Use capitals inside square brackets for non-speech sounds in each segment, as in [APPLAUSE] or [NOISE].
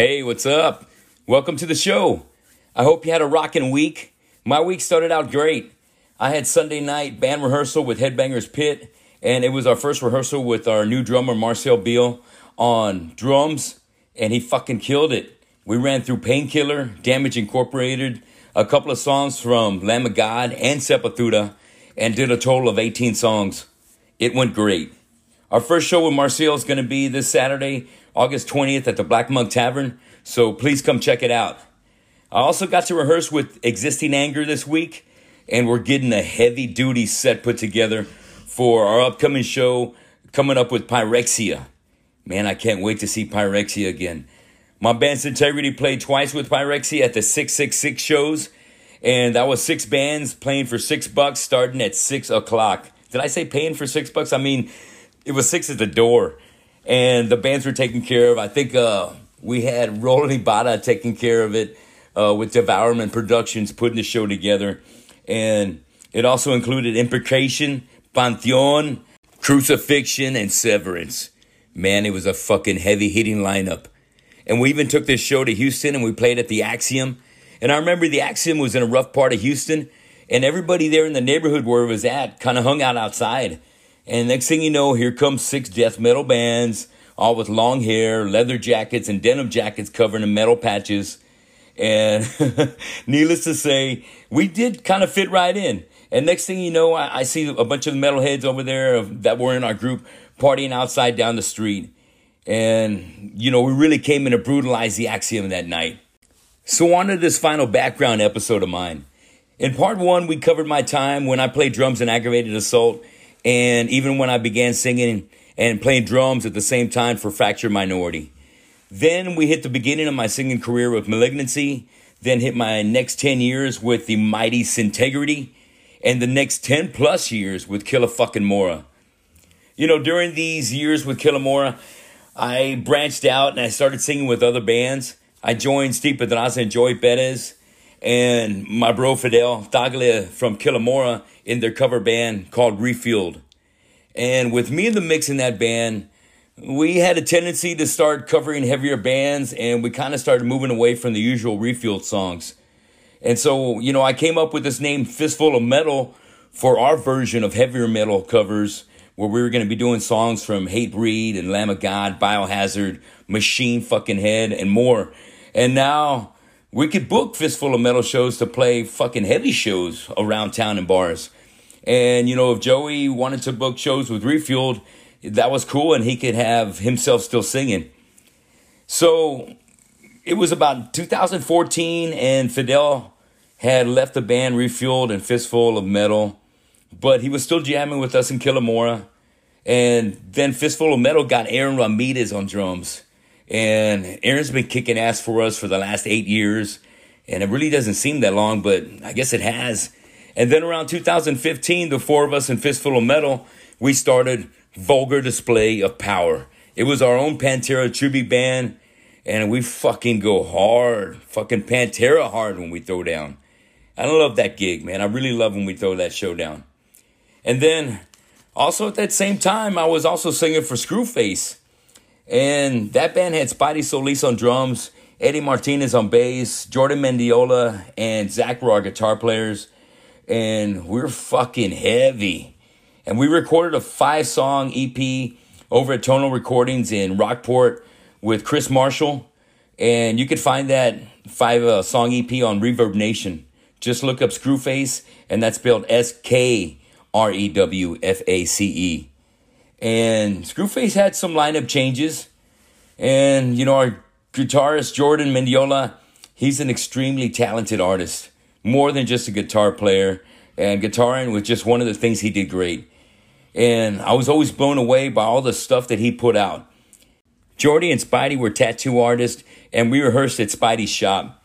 Hey, what's up? Welcome to the show. I hope you had a rocking week. My week started out great. I had Sunday night band rehearsal with Headbangers Pit, and it was our first rehearsal with our new drummer, Marcel Beal, on drums, and he fucking killed it. We ran through Painkiller, Damage Incorporated, a couple of songs from Lamb of God and Sepultura, and did a total of 18 songs. It went great. Our first show with Marcel is going to be this Saturday, August 20th at the Black Monk Tavern, so please come check it out. I also got to rehearse with Existing Anger this week, and we're getting a heavy duty set put together for our upcoming show coming up with Pyrexia. Man, I can't wait to see Pyrexia again. My band's Integrity played twice with Pyrexia at the 666 shows, and that was six bands playing for six bucks starting at six o'clock. Did I say paying for six bucks? I mean, it was six at the door, and the bands were taken care of. I think uh, we had Roland Ibata taking care of it uh, with Devourment Productions putting the show together, and it also included Imprecation, Pantheon, Crucifixion, and Severance. Man, it was a fucking heavy hitting lineup. And we even took this show to Houston and we played at the Axiom. And I remember the Axiom was in a rough part of Houston, and everybody there in the neighborhood where it was at kind of hung out outside. And next thing you know, here comes six death metal bands, all with long hair, leather jackets, and denim jackets covering the metal patches. And [LAUGHS] needless to say, we did kind of fit right in. And next thing you know, I, I see a bunch of metalheads over there that were in our group partying outside down the street. And, you know, we really came in to brutalize the Axiom that night. So, on to this final background episode of mine. In part one, we covered my time when I played drums in aggravated assault, and even when I began singing and playing drums at the same time for Fractured Minority. Then we hit the beginning of my singing career with Malignancy, then hit my next 10 years with the mighty Syntegrity, and the next 10 plus years with Killa fucking Mora. You know, during these years with Killamora, I branched out and I started singing with other bands. I joined Steve Pedraza and Joey Perez and my bro Fidel Taglia from Killamora in their cover band called Refueled. And with me in the mix in that band, we had a tendency to start covering heavier bands and we kind of started moving away from the usual Refueled songs. And so, you know, I came up with this name Fistful of Metal for our version of heavier metal covers where we were going to be doing songs from Hatebreed and Lamb of God, Biohazard, Machine fucking Head, and more. And now we could book Fistful of Metal shows to play fucking heavy shows around town in bars. And, you know, if Joey wanted to book shows with Refueled, that was cool and he could have himself still singing. So it was about 2014 and Fidel had left the band Refueled and Fistful of Metal but he was still jamming with us in Killamora. And then Fistful of Metal got Aaron Ramirez on drums. And Aaron's been kicking ass for us for the last eight years. And it really doesn't seem that long, but I guess it has. And then around 2015, the four of us in Fistful of Metal, we started Vulgar Display of Power. It was our own Pantera tribute band, and we fucking go hard. Fucking Pantera hard when we throw down. I love that gig, man. I really love when we throw that show down. And then also at that same time, I was also singing for Skrewface. And that band had Spidey Solis on drums, Eddie Martinez on bass, Jordan Mendiola, and Zach were our guitar players. And we are fucking heavy. And we recorded a five song EP over at Tonal Recordings in Rockport with Chris Marshall. And you could find that five uh, song EP on Reverb Nation. Just look up Skrewface, and that's spelled S K R E W F A C E. And Skrewface had some lineup changes. And, you know, our guitarist, Jordan Mendiola, he's an extremely talented artist, more than just a guitar player. And guitaring was just one of the things he did great. And I was always blown away by all the stuff that he put out. Jordy and Spidey were tattoo artists, and we rehearsed at Spidey's shop.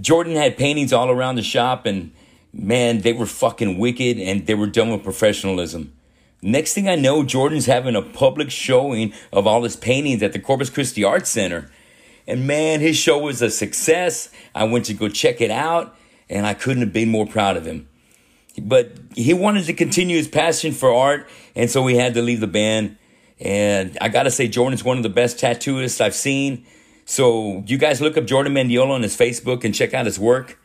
Jordan had paintings all around the shop, and man, they were fucking wicked and they were done with professionalism. Next thing I know, Jordan's having a public showing of all his paintings at the Corpus Christi Arts Center. And man, his show was a success. I went to go check it out and I couldn't have been more proud of him. But he wanted to continue his passion for art and so he had to leave the band. And I gotta say, Jordan's one of the best tattooists I've seen. So you guys look up Jordan Mendiola on his Facebook and check out his work.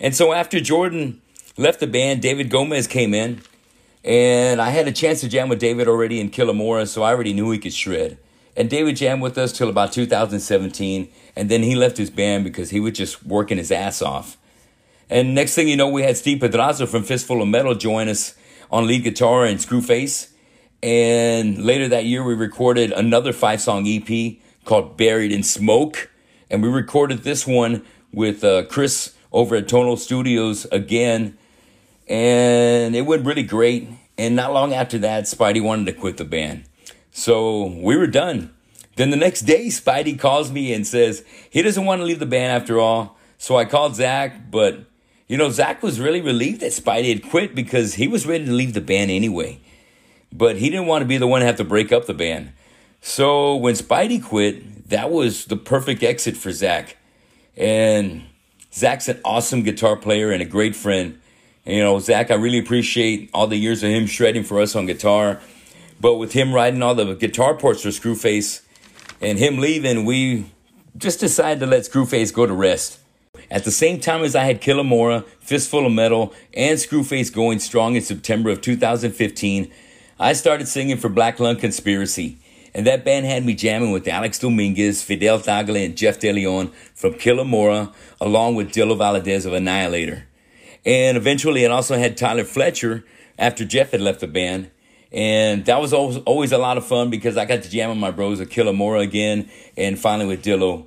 And so after Jordan left the band, David Gomez came in. And I had a chance to jam with David already in Killamora, so I already knew he could shred. And David jammed with us till about 2017, and then he left his band because he was just working his ass off. And next thing you know, we had Steve Pedraza from Fistful of Metal join us on lead guitar and Skrewface. And later that year, we recorded another five song EP called Buried in Smoke. And we recorded this one with uh, Chris over at Tonal Studios again. And it went really great. And not long after that, Spidey wanted to quit the band. So we were done. Then the next day, Spidey calls me and says he doesn't want to leave the band after all. So I called Zach, but you know, Zach was really relieved that Spidey had quit because he was ready to leave the band anyway. But he didn't want to be the one to have to break up the band. So when Spidey quit, that was the perfect exit for Zach. And Zach's an awesome guitar player and a great friend. You know, Zach, I really appreciate all the years of him shredding for us on guitar. But with him writing all the guitar parts for Skrewface and him leaving, we just decided to let Skrewface go to rest. At the same time as I had Killamora, Fistful of Metal, and Skrewface going strong in September of 2015, I started singing for Black Lung Conspiracy. And that band had me jamming with Alex Dominguez, Fidel Tagle, and Jeff DeLeon from Killamora, along with Dillo Valadez of Anialator. And eventually it also had Tyler Fletcher after Jeff had left the band. And that was always, always a lot of fun because I got to jam with my bros at Killamora again and finally with Dillo.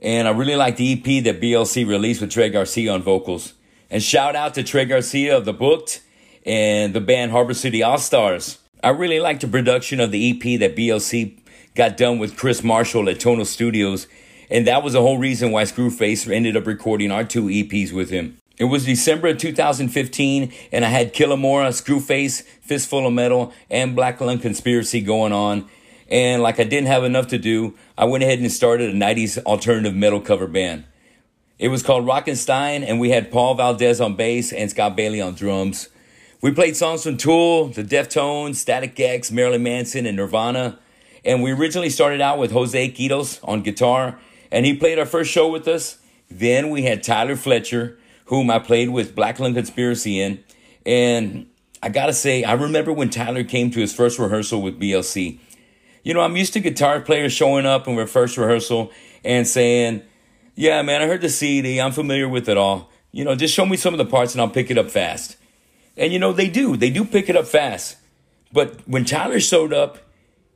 And I really like the EP that BLC released with Trey Garcia on vocals. And shout out to Trey Garcia of The Booked and the band Harbor City All Stars. I really like the production of the EP that BLC got done with Chris Marshall at Tonal Studios. And that was the whole reason why Skrewface ended up recording our two EPs with him. It was December of 2015, and I had Killamora, Skrewface, Fistful of Metal, and Black Lung Conspiracy going on. And like I didn't have enough to do, I went ahead and started a 90s alternative metal cover band. It was called Rockinstein, and we had Paul Valdez on bass and Scott Bailey on drums. We played songs from Tool, The Deftones, Static X, Marilyn Manson, and Nirvana. And we originally started out with Jose Quitos on guitar, and he played our first show with us. Then we had Tyler Fletcher, whom I played with Black Lung Conspiracy in. And I gotta say, I remember when Tyler came to his first rehearsal with BLC. You know, I'm used to guitar players showing up in their first rehearsal and saying, Yeah, man, I heard the CD. I'm familiar with it all. You know, just show me some of the parts and I'll pick it up fast. And you know, they do. They do pick it up fast. But when Tyler showed up,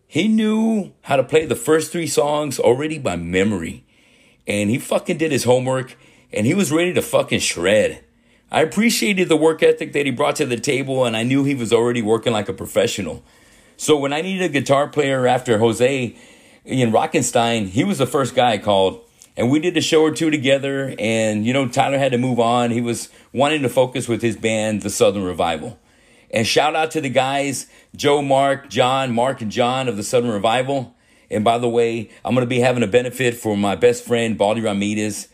he knew how to play the first three songs already by memory. And he fucking did his homework and he was ready to fucking shred. I appreciated the work ethic that he brought to the table and I knew he was already working like a professional. So when I needed a guitar player after Jose in Rockinstein, he was the first guy I called. And we did a show or two together. And, you know, Tyler had to move on. He was wanting to focus with his band, The Southern Revival. And shout out to the guys, Joe, Mark, John, Mark, and John of The Southern Revival. And by the way, I'm going to be having a benefit for my best friend, Baldy Ramirez.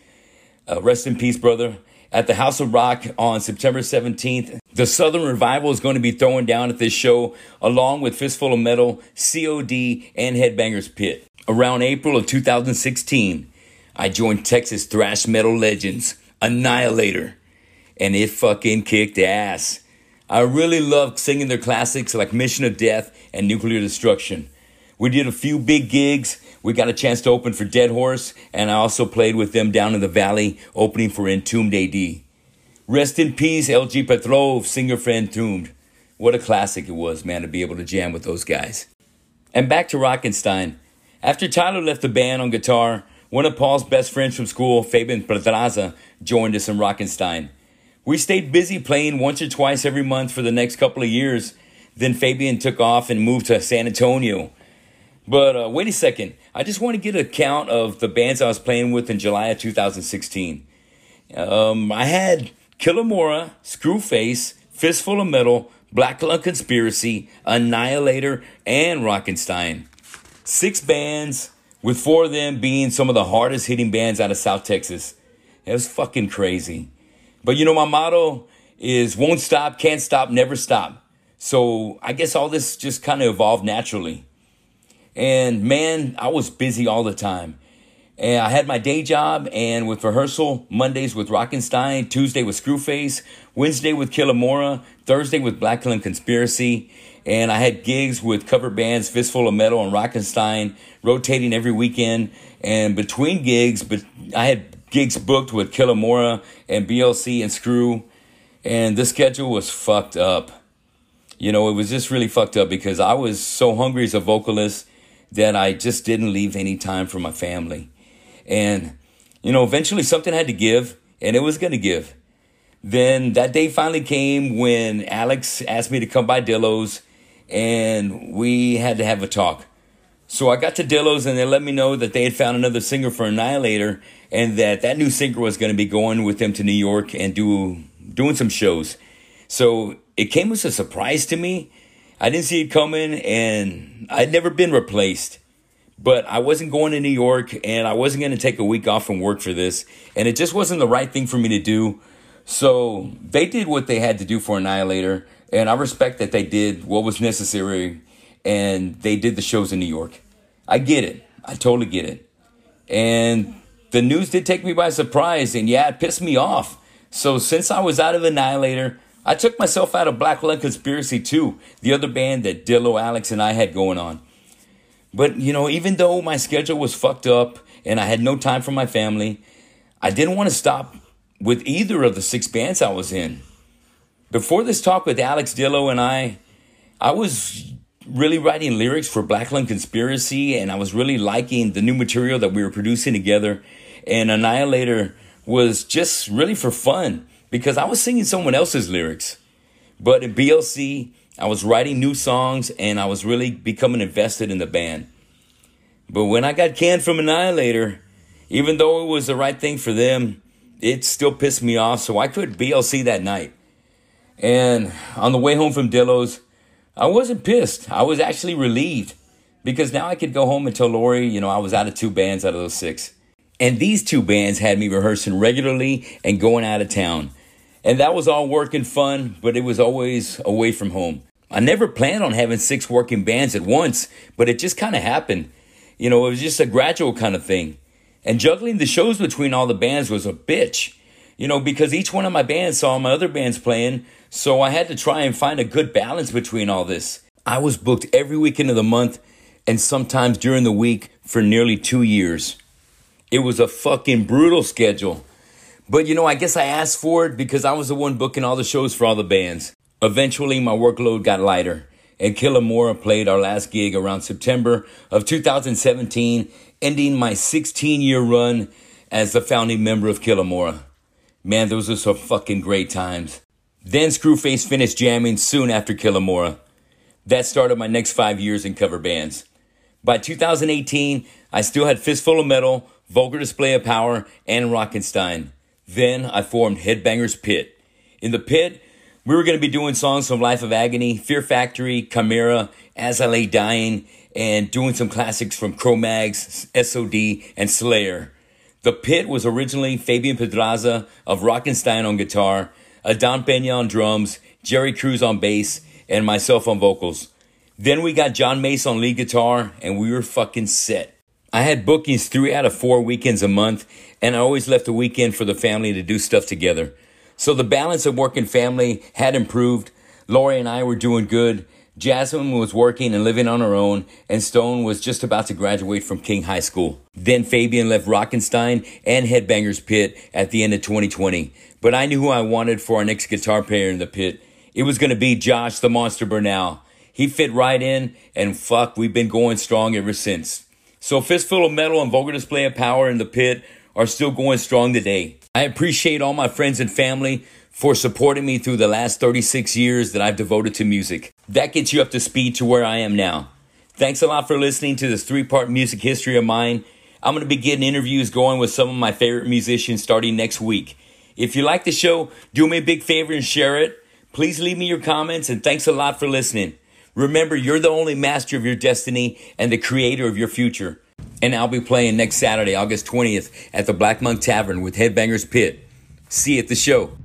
Uh, rest in peace, brother at the House of Rock on September 17th. The Southern Revival is going to be throwing down at this show along with Fistful of Metal, COD, and Headbangers Pit. Around April of 2016, I joined Texas thrash metal legends, Anialator, and it fucking kicked ass. I really loved singing their classics like Mission of Death and Nuclear Destruction. We did a few big gigs. We got a chance to open for Dead Horse, and I also played with them down in the valley, opening for Entombed AD. Rest in peace, LG Petrov, singer for Entombed. What a classic it was, man, to be able to jam with those guys. And back to Rockinstein. After Tyler left the band on guitar, one of Paul's best friends from school, Fabian Pedraza, joined us in Rockinstein. We stayed busy playing once or twice every month for the next couple of years. Then Fabian took off and moved to San Antonio but uh, wait a second. I just want to get a count of the bands I was playing with in July of 2016. Um, I had Killamora, Skrewface, Fistful of Metal, Black Lung Conspiracy, Anialator, and Rockinstein. Six bands, with four of them being some of the hardest hitting bands out of South Texas. It was fucking crazy. But you know, my motto is won't stop, can't stop, never stop. So I guess all this just kind of evolved naturally. And man, I was busy all the time. And I had my day job and with rehearsal, Mondays with Rockinstein, Tuesday with Skrewface, Wednesday with Killamora, Thursday with Black Lung Conspiracy. And I had gigs with cover bands, Fistful of Metal and Rockinstein, rotating every weekend. And between gigs, but I had gigs booked with Killamora and BLC and Skrew. And the schedule was fucked up. You know, it was just really fucked up because I was so hungry as a vocalist that I just didn't leave any time for my family. And, you know, eventually something had to give, and it was going to give. Then that day finally came when Alex asked me to come by Dillo's, and we had to have a talk. So I got to Dillo's, and they let me know that they had found another singer for Anialator, and that that new singer was going to be going with them to New York and do doing some shows. So it came as a surprise to me. I didn't see it coming, and I'd never been replaced but I wasn't going to New York and I wasn't going to take a week off from work for this. And it just wasn't the right thing for me to do. So they did what they had to do for Anialator. And I respect that they did what was necessary and they did the shows in New York. I get it. I totally get it. And the news did take me by surprise. And yeah, it pissed me off. So since I was out of Anialator, I took myself out of Black Lung Conspiracy too, the other band that Dillo, Alex, and I had going on. But, you know, even though my schedule was fucked up and I had no time for my family, I didn't want to stop with either of the six bands I was in. Before this talk with Alex Dillo and I, I was really writing lyrics for Black Lung Conspiracy and I was really liking the new material that we were producing together. And Anialator was just really for fun because I was singing someone else's lyrics. But in BLC, I was writing new songs and I was really becoming invested in the band. But when I got canned from Anialator, even though it was the right thing for them, it still pissed me off. So I quit BLC that night. And on the way home from Dillo's, I wasn't pissed. I was actually relieved because now I could go home and tell Lori, you know, I was out of two bands out of those six. And these two bands had me rehearsing regularly and going out of town. And that was all work and fun, but it was always away from home. I never planned on having six working bands at once, but it just kind of happened. You know, it was just a gradual kind of thing. And juggling the shows between all the bands was a bitch, you know, because each one of my bands saw my other bands playing, so I had to try and find a good balance between all this. I was booked every weekend of the month and sometimes during the week for nearly two years. It was a fucking brutal schedule. But you know, I guess I asked for it because I was the one booking all the shows for all the bands. Eventually, my workload got lighter, and Killamora played our last gig around September of 2017, ending my 16 year run as the founding member of Killamora. Man, those were some fucking great times. Then Skrewface finished jamming soon after Killamora. That started my next five years in cover bands. By 2018, I still had Fistful of Metal, Vulgar Display of Power, and Rockinstein. Then I formed Headbangers Pit. In the pit, we were going to be doing songs from Life of Agony, Fear Factory, Chimaira, As I Lay Dying, and doing some classics from Cro-Mags, SOD, and Slayer. The pit was originally Fabian Pedraza of Rockinstein on guitar, Adon Pena on drums, Jerry Cruz on bass, and myself on vocals. Then we got John Mace on lead guitar, and we were fucking set. I had bookings three out of four weekends a month, and I always left a weekend for the family to do stuff together. So the balance of work and family had improved. Lori and I were doing good. Jasmine was working and living on her own, and Stone was just about to graduate from King High School. Then Fabian left Rockinstein and Headbangers Pit at the end of 2020. But I knew who I wanted for our next guitar player in the pit. It was going to be Josh the Monster Bernal. He fit right in, and fuck, we've been going strong ever since. So Fistful of Metal and Vulgar Display of Power in the pit are still going strong today. I appreciate all my friends and family for supporting me through the last 36 years that I've devoted to music. That gets you up to speed to where I am now. Thanks a lot for listening to this three part music history of mine. I'm going to be getting interviews going with some of my favorite musicians starting next week. If you like the show, do me a big favor and share it. Please leave me your comments and thanks a lot for listening. Remember, you're the only master of your destiny and the creator of your future. And I'll be playing next Saturday, August 20th, at the Black Monk Tavern with Headbangers Pit. See you at the show.